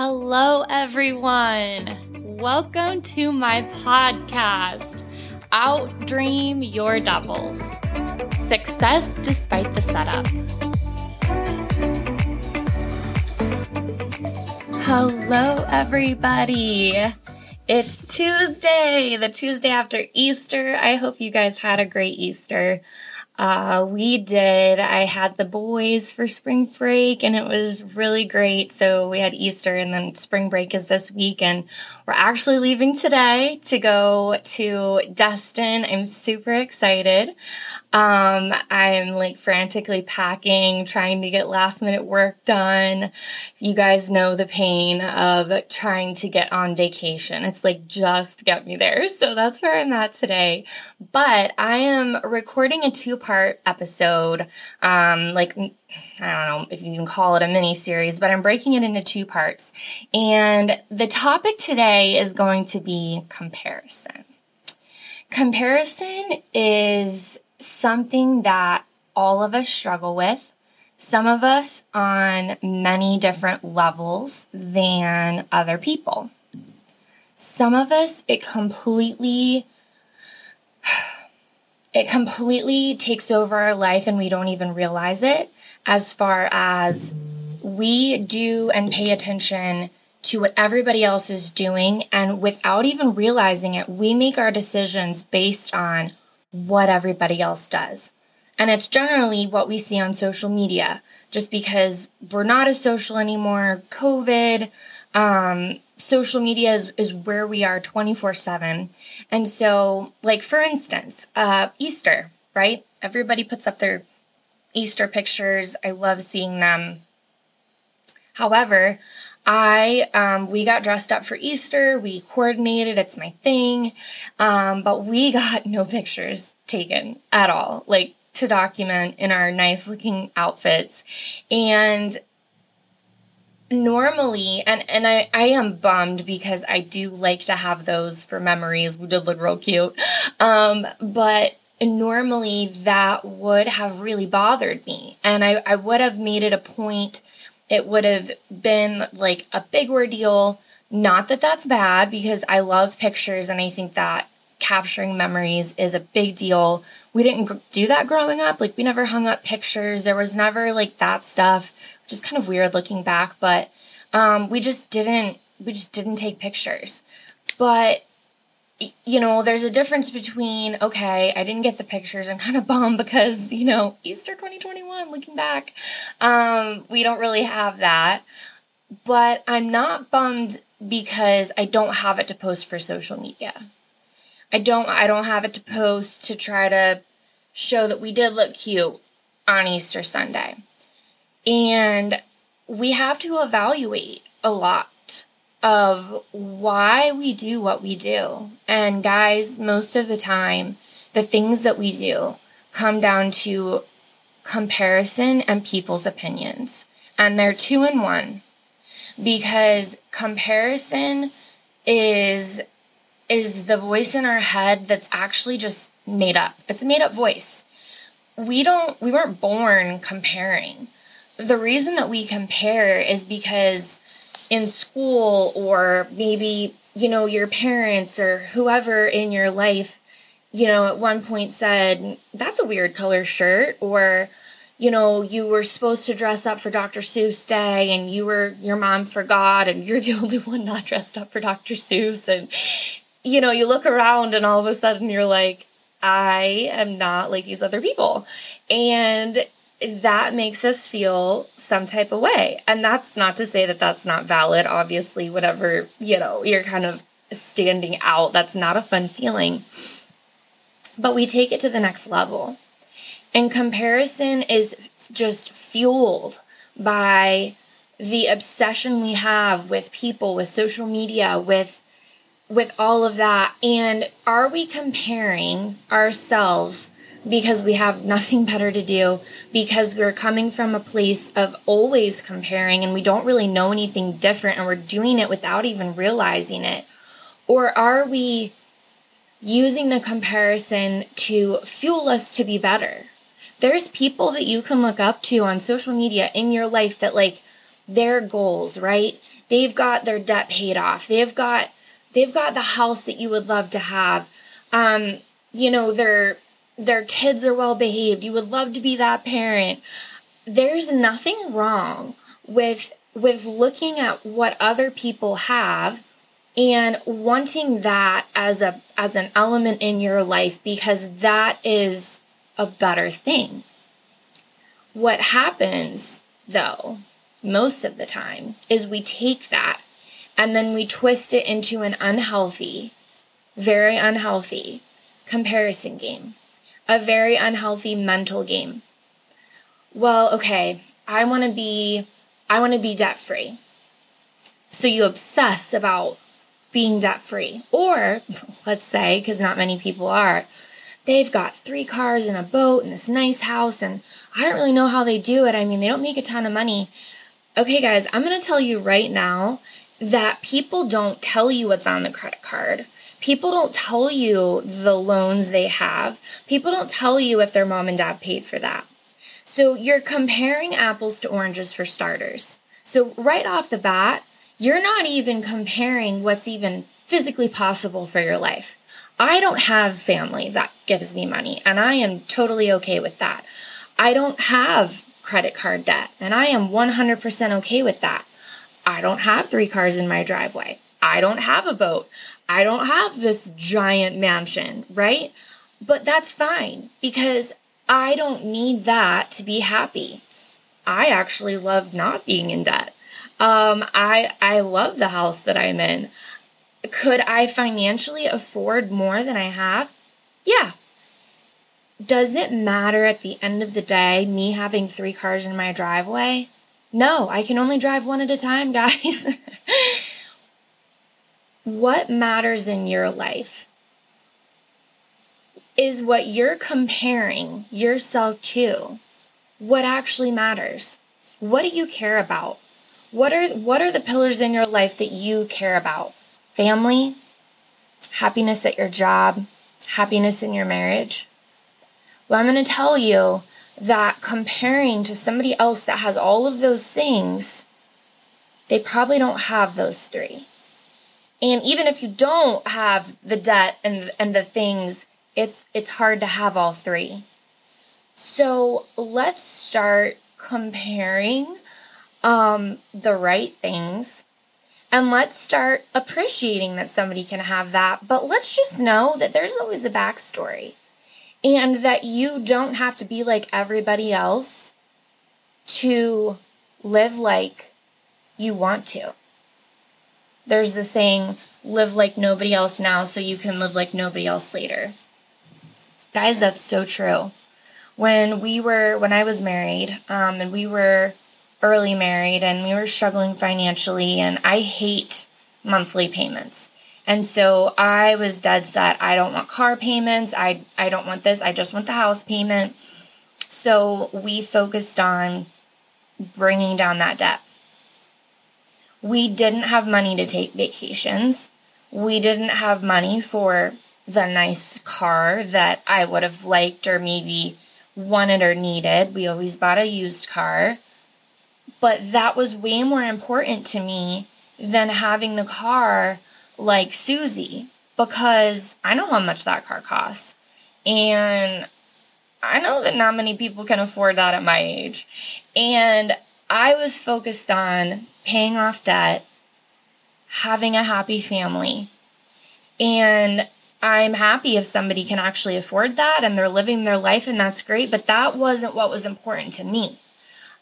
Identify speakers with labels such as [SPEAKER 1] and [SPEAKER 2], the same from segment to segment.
[SPEAKER 1] Hello, everyone. Welcome to my podcast, Outdream Your Doubles Success Despite the Setup. Hello, everybody. It's Tuesday, the Tuesday after Easter. I hope you guys had a great Easter. Uh, we did. I had the boys for spring break and it was really great. So we had Easter and then spring break is this week and we're actually leaving today to go to Destin. I'm super excited. Um, I'm like frantically packing, trying to get last minute work done. You guys know the pain of trying to get on vacation. It's like just get me there. So that's where I'm at today. But I am recording a two part episode, um, like I don't know if you can call it a mini series, but I'm breaking it into two parts. And the topic today is going to be comparison. Comparison is something that all of us struggle with, some of us on many different levels than other people. Some of us, it completely it completely takes over our life and we don't even realize it as far as we do and pay attention to what everybody else is doing. And without even realizing it, we make our decisions based on what everybody else does. And it's generally what we see on social media, just because we're not as social anymore. COVID, um, social media is, is where we are 24 7. And so, like, for instance, uh, Easter, right? Everybody puts up their Easter pictures. I love seeing them. However, I um, we got dressed up for Easter. We coordinated. It's my thing, um, but we got no pictures taken at all, like to document in our nice looking outfits. And normally, and and I I am bummed because I do like to have those for memories. We did look real cute, um, but normally that would have really bothered me. And I, I would have made it a point, it would have been like a big ordeal. Not that that's bad because I love pictures and I think that capturing memories is a big deal. We didn't do that growing up. Like we never hung up pictures. There was never like that stuff, which is kind of weird looking back, but um, we just didn't we just didn't take pictures. But you know, there's a difference between, okay, I didn't get the pictures. I'm kind of bummed because, you know, Easter 2021, looking back, um, we don't really have that. But I'm not bummed because I don't have it to post for social media. I don't I don't have it to post to try to show that we did look cute on Easter Sunday. And we have to evaluate a lot of why we do what we do. And guys, most of the time, the things that we do come down to comparison and people's opinions. And they're two in one because comparison is is the voice in our head that's actually just made up. It's a made up voice. We don't we weren't born comparing. The reason that we compare is because in school or maybe you know your parents or whoever in your life you know at one point said that's a weird color shirt or you know you were supposed to dress up for Dr. Seuss day and you were your mom forgot and you're the only one not dressed up for Dr. Seuss and you know you look around and all of a sudden you're like I am not like these other people and that makes us feel some type of way. And that's not to say that that's not valid. Obviously, whatever, you know, you're kind of standing out, that's not a fun feeling. But we take it to the next level. And comparison is just fueled by the obsession we have with people, with social media, with with all of that. And are we comparing ourselves because we have nothing better to do, because we're coming from a place of always comparing and we don't really know anything different and we're doing it without even realizing it? Or are we using the comparison to fuel us to be better? There's people that you can look up to on social media in your life that, like, their goals, right? They've got their debt paid off. They've got they've got the house that you would love to have. Um, you know, their their kids are well behaved. You would love to be that parent. There's nothing wrong with with looking at what other people have and wanting that as a as an element in your life because that is a better thing. What happens though, most of the time, is we take that and then we twist it into an unhealthy, very unhealthy comparison game, a very unhealthy mental game. Well, okay, I want to be I want to be debt free. So you obsess about being debt free. Or let's say cuz not many people are, they've got 3 cars and a boat and this nice house and I don't really know how they do it. I mean, they don't make a ton of money. Okay, guys, I'm going to tell you right now that people don't tell you what's on the credit card. People don't tell you the loans they have. People don't tell you if their mom and dad paid for that. So you're comparing apples to oranges for starters. So right off the bat, you're not even comparing what's even physically possible for your life. I don't have family that gives me money, and I am totally okay with that. I don't have credit card debt, and I am 100% okay with that. I don't have three cars in my driveway. I don't have a boat. I don't have this giant mansion, right? But that's fine because I don't need that to be happy. I actually love not being in debt. Um, I I love the house that I'm in. Could I financially afford more than I have? Yeah. Does it matter at the end of the day me having three cars in my driveway? No, I can only drive one at a time, guys. what matters in your life is what you're comparing yourself to. What actually matters? What do you care about? What are what are the pillars in your life that you care about? Family, happiness at your job, happiness in your marriage. Well, I'm going to tell you that comparing to somebody else that has all of those things, they probably don't have those three. And even if you don't have the debt and and the things it's it's hard to have all three. So let's start comparing um, the right things and let's start appreciating that somebody can have that. But let's just know that there's always a backstory and that you don't have to be like everybody else to live like you want to. There's the saying, live like nobody else now so you can live like nobody else later. Guys, that's so true. When we were, when I was married, um, and we were early married and we were struggling financially, and I hate monthly payments. And so I was dead set. I don't want car payments. I, I don't want this. I just want the house payment. So we focused on bringing down that debt. We didn't have money to take vacations. We didn't have money for the nice car that I would have liked or maybe wanted or needed. We always bought a used car. But that was way more important to me than having the car like Susie because I know how much that car costs. And I know that not many people can afford that at my age. And I was focused on paying off debt, having a happy family, and I'm happy if somebody can actually afford that and they're living their life and that's great, but that wasn't what was important to me.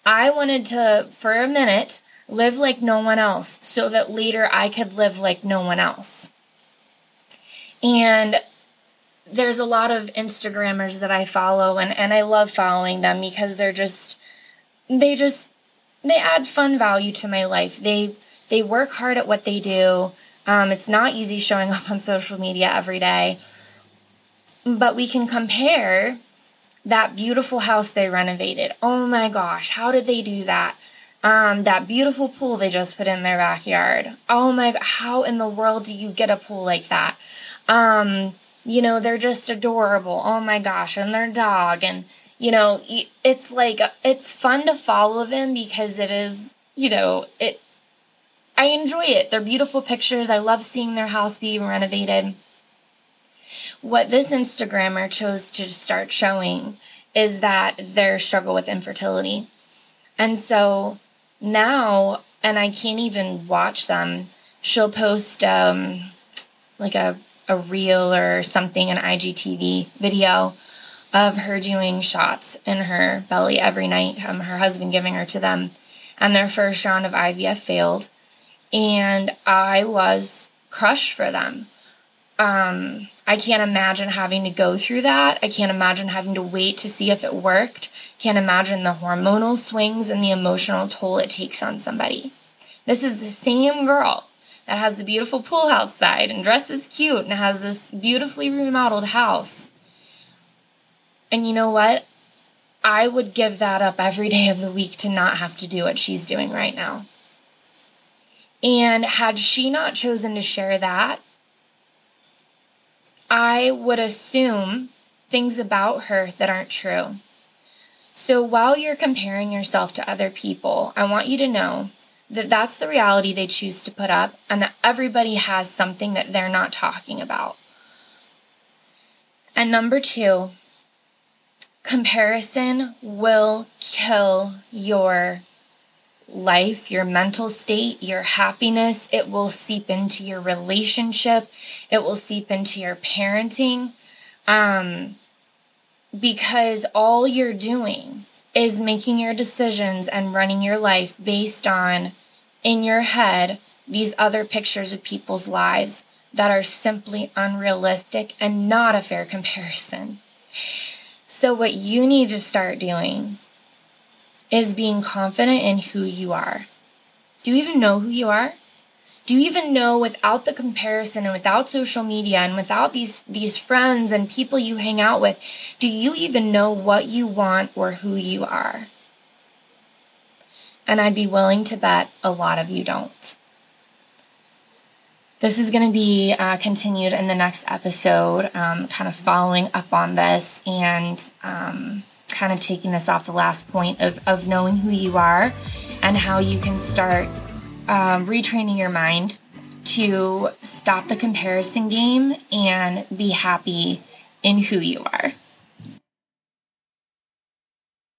[SPEAKER 1] I wanted to, for a minute, live like no one else so that later I could live like no one else. And there's a lot of Instagrammers that I follow and, and I love following them because they're just they just they add fun value to my life. They they work hard at what they do. Um, it's not easy showing up on social media every day, but we can compare that beautiful house they renovated. Oh my gosh, how did they do that? Um, that beautiful pool they just put in their backyard. Oh my, how in the world do you get a pool like that? Um, you know, they're just adorable. Oh my gosh, and their dog. And, you know, it's like, it's fun to follow them because it is you know, it I enjoy it. They're beautiful pictures. I love seeing their house being renovated. What this Instagrammer chose to start showing is that their struggle with infertility. And so now, and I can't even watch them, she'll post um, like a, a reel or something, an IGTV video of her doing shots in her belly every night, um, her husband giving her to them. And their first round of IVF failed and I was crushed for them. Um, I can't imagine having to go through that. I can't imagine having to wait to see if it worked. Can't imagine the hormonal swings and the emotional toll it takes on somebody. This is the same girl that has the beautiful pool outside and dresses cute and has this beautifully remodeled house. And you know what? I would give that up every day of the week to not have to do what she's doing right now. And had she not chosen to share that, I would assume things about her that aren't true. So while you're comparing yourself to other people, I want you to know that that's the reality they choose to put up and that everybody has something that they're not talking about. And number two, comparison will kill your life, your mental state, your happiness. It will seep into your relationship. It will seep into your parenting. Um, because all you're doing is making your decisions and running your life based on, in your head, these other pictures of people's lives that are simply unrealistic and not a fair comparison. So, what you need to start doing is being confident in who you are. Do you even know who you are? Do you even know without the comparison and without social media and without these these friends and people you hang out with, do you even know what you want or who you are? And I'd be willing to bet a lot of you don't. This is going to be uh, continued in the next episode, um, kind of following up on this and um, kind of taking this off the last point of, of knowing who you are and how you can start um, retraining your mind to stop the comparison game and be happy in who you are.